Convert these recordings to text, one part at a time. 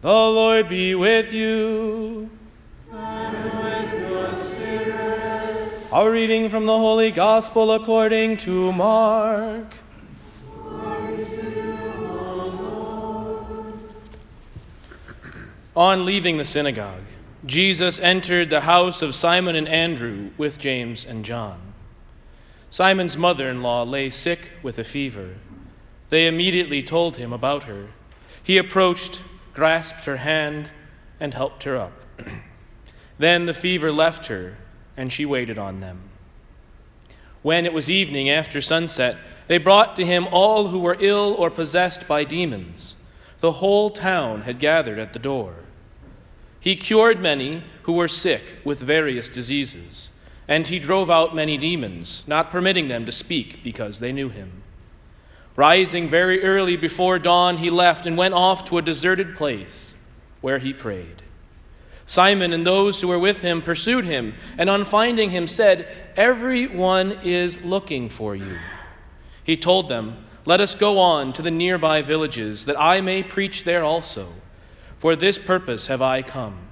The Lord be with you. And with your spirit. Reading from the Holy Gospel according to Mark. On leaving the synagogue, Jesus entered the house of Simon and Andrew with James and John. Simon's mother in law lay sick with a fever. They immediately told him about her. He approached, grasped her hand, and helped her up. then the fever left her, and she waited on them. When it was evening after sunset, they brought to him all who were ill or possessed by demons. The whole town had gathered at the door. He cured many who were sick with various diseases, and he drove out many demons, not permitting them to speak because they knew him. Rising very early before dawn, he left and went off to a deserted place where he prayed. Simon and those who were with him pursued him, and on finding him said, Everyone is looking for you. He told them, Let us go on to the nearby villages, that I may preach there also. For this purpose have I come.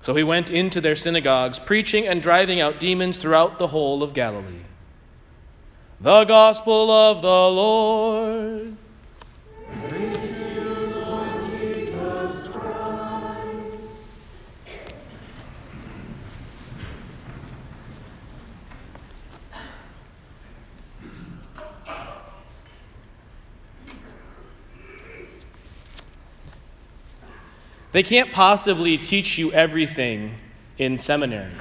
So he went into their synagogues, preaching and driving out demons throughout the whole of Galilee. The Gospel of the Lord. They can't possibly teach you everything in seminary.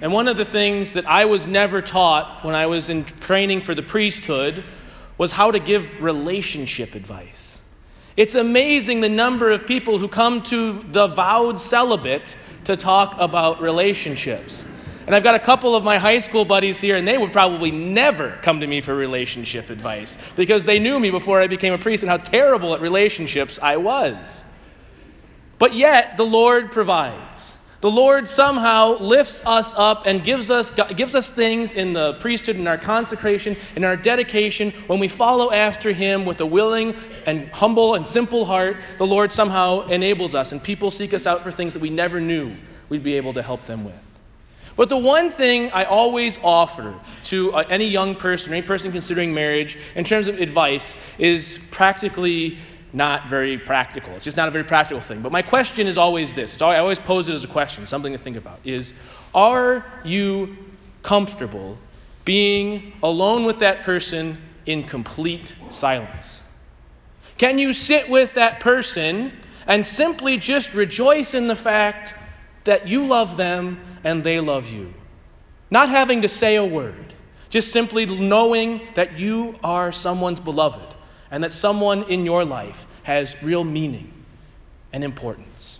And one of the things that I was never taught when I was in training for the priesthood was how to give relationship advice. It's amazing the number of people who come to the vowed celibate to talk about relationships. And I've got a couple of my high school buddies here, and they would probably never come to me for relationship advice because they knew me before I became a priest and how terrible at relationships I was. But yet, the Lord provides. The Lord somehow lifts us up and gives us, gives us things in the priesthood, in our consecration, in our dedication. When we follow after Him with a willing and humble and simple heart, the Lord somehow enables us, and people seek us out for things that we never knew we'd be able to help them with. But the one thing I always offer to uh, any young person or any person considering marriage in terms of advice is practically not very practical. It's just not a very practical thing. But my question is always this I always pose it as a question, something to think about is Are you comfortable being alone with that person in complete silence? Can you sit with that person and simply just rejoice in the fact that you love them and they love you? Not having to say a word, just simply knowing that you are someone's beloved and that someone in your life has real meaning and importance.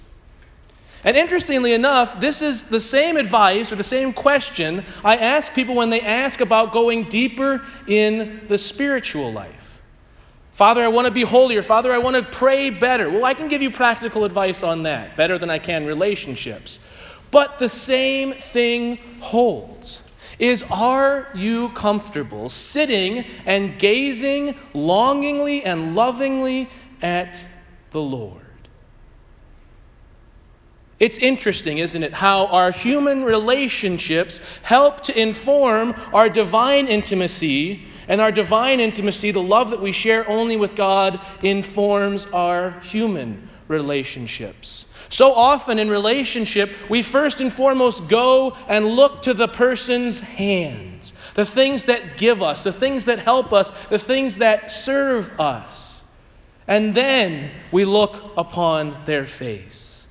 And interestingly enough, this is the same advice or the same question I ask people when they ask about going deeper in the spiritual life. Father, I want to be holier. Father, I want to pray better. Well, I can give you practical advice on that, better than I can relationships. But the same thing holds is are you comfortable sitting and gazing longingly and lovingly at the Lord? It's interesting, isn't it, how our human relationships help to inform our divine intimacy, and our divine intimacy, the love that we share only with God, informs our human relationships. So often in relationship, we first and foremost go and look to the person's hands, the things that give us, the things that help us, the things that serve us. And then we look upon their face.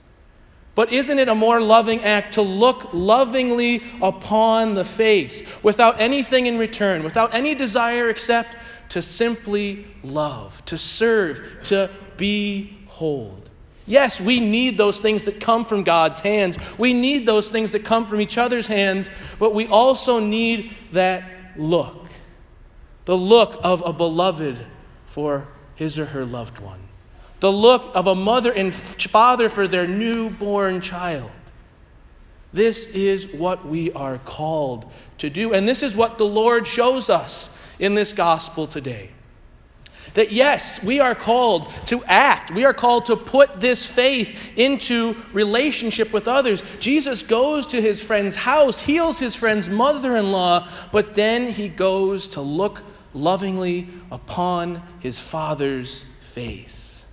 But isn't it a more loving act to look lovingly upon the face without anything in return, without any desire except to simply love, to serve, to behold? Yes, we need those things that come from God's hands. We need those things that come from each other's hands, but we also need that look the look of a beloved for his or her loved one, the look of a mother and father for their newborn child. This is what we are called to do, and this is what the Lord shows us in this gospel today. That yes, we are called to act. We are called to put this faith into relationship with others. Jesus goes to his friend's house, heals his friend's mother in law, but then he goes to look lovingly upon his father's face.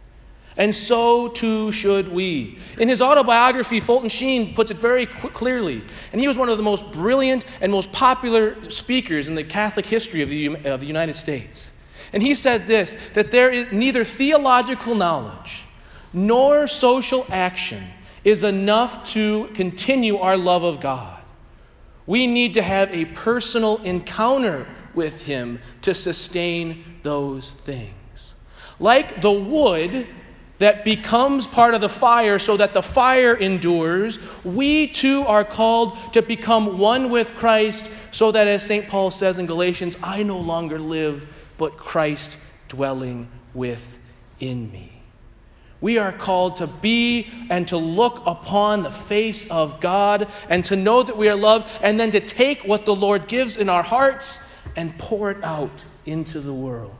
And so too should we. In his autobiography, Fulton Sheen puts it very clearly. And he was one of the most brilliant and most popular speakers in the Catholic history of the, of the United States. And he said this that there is neither theological knowledge nor social action is enough to continue our love of God. We need to have a personal encounter with Him to sustain those things. Like the wood that becomes part of the fire so that the fire endures, we too are called to become one with Christ so that, as St. Paul says in Galatians, I no longer live, but Christ dwelling within me. We are called to be and to look upon the face of God and to know that we are loved, and then to take what the Lord gives in our hearts and pour it out into the world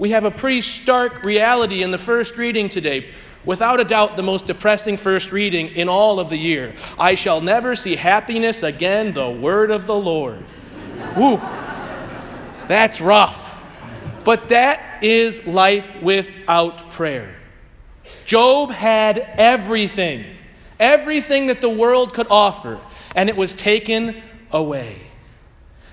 we have a pretty stark reality in the first reading today. Without a doubt, the most depressing first reading in all of the year. I shall never see happiness again, the word of the Lord. Woo! That's rough. But that is life without prayer. Job had everything, everything that the world could offer, and it was taken away.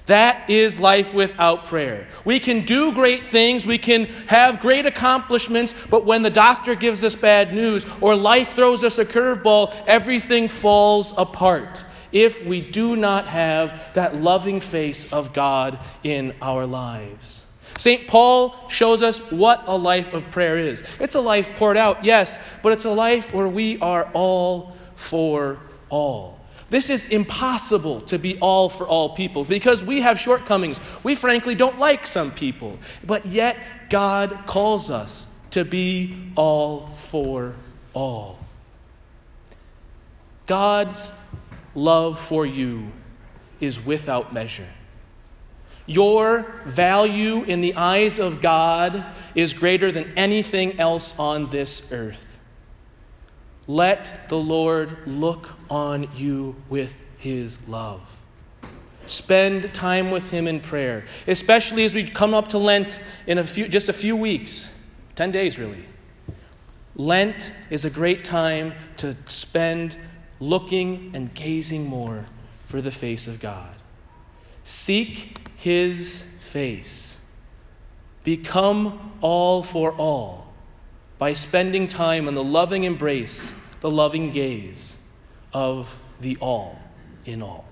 That is life without prayer. We can do great things, we can have great accomplishments, but when the doctor gives us bad news or life throws us a curveball, everything falls apart if we do not have that loving face of God in our lives. St. Paul shows us what a life of prayer is. It's a life poured out, yes, but it's a life where we are all for all. This is impossible to be all for all people because we have shortcomings. We frankly don't like some people, but yet God calls us to be all for all. God's love for you is without measure. Your value in the eyes of God is greater than anything else on this earth. Let the Lord look on you with his love. Spend time with him in prayer, especially as we come up to Lent in a few, just a few weeks, 10 days really. Lent is a great time to spend looking and gazing more for the face of God. Seek his face. Become all for all by spending time in the loving embrace, the loving gaze of the all in all.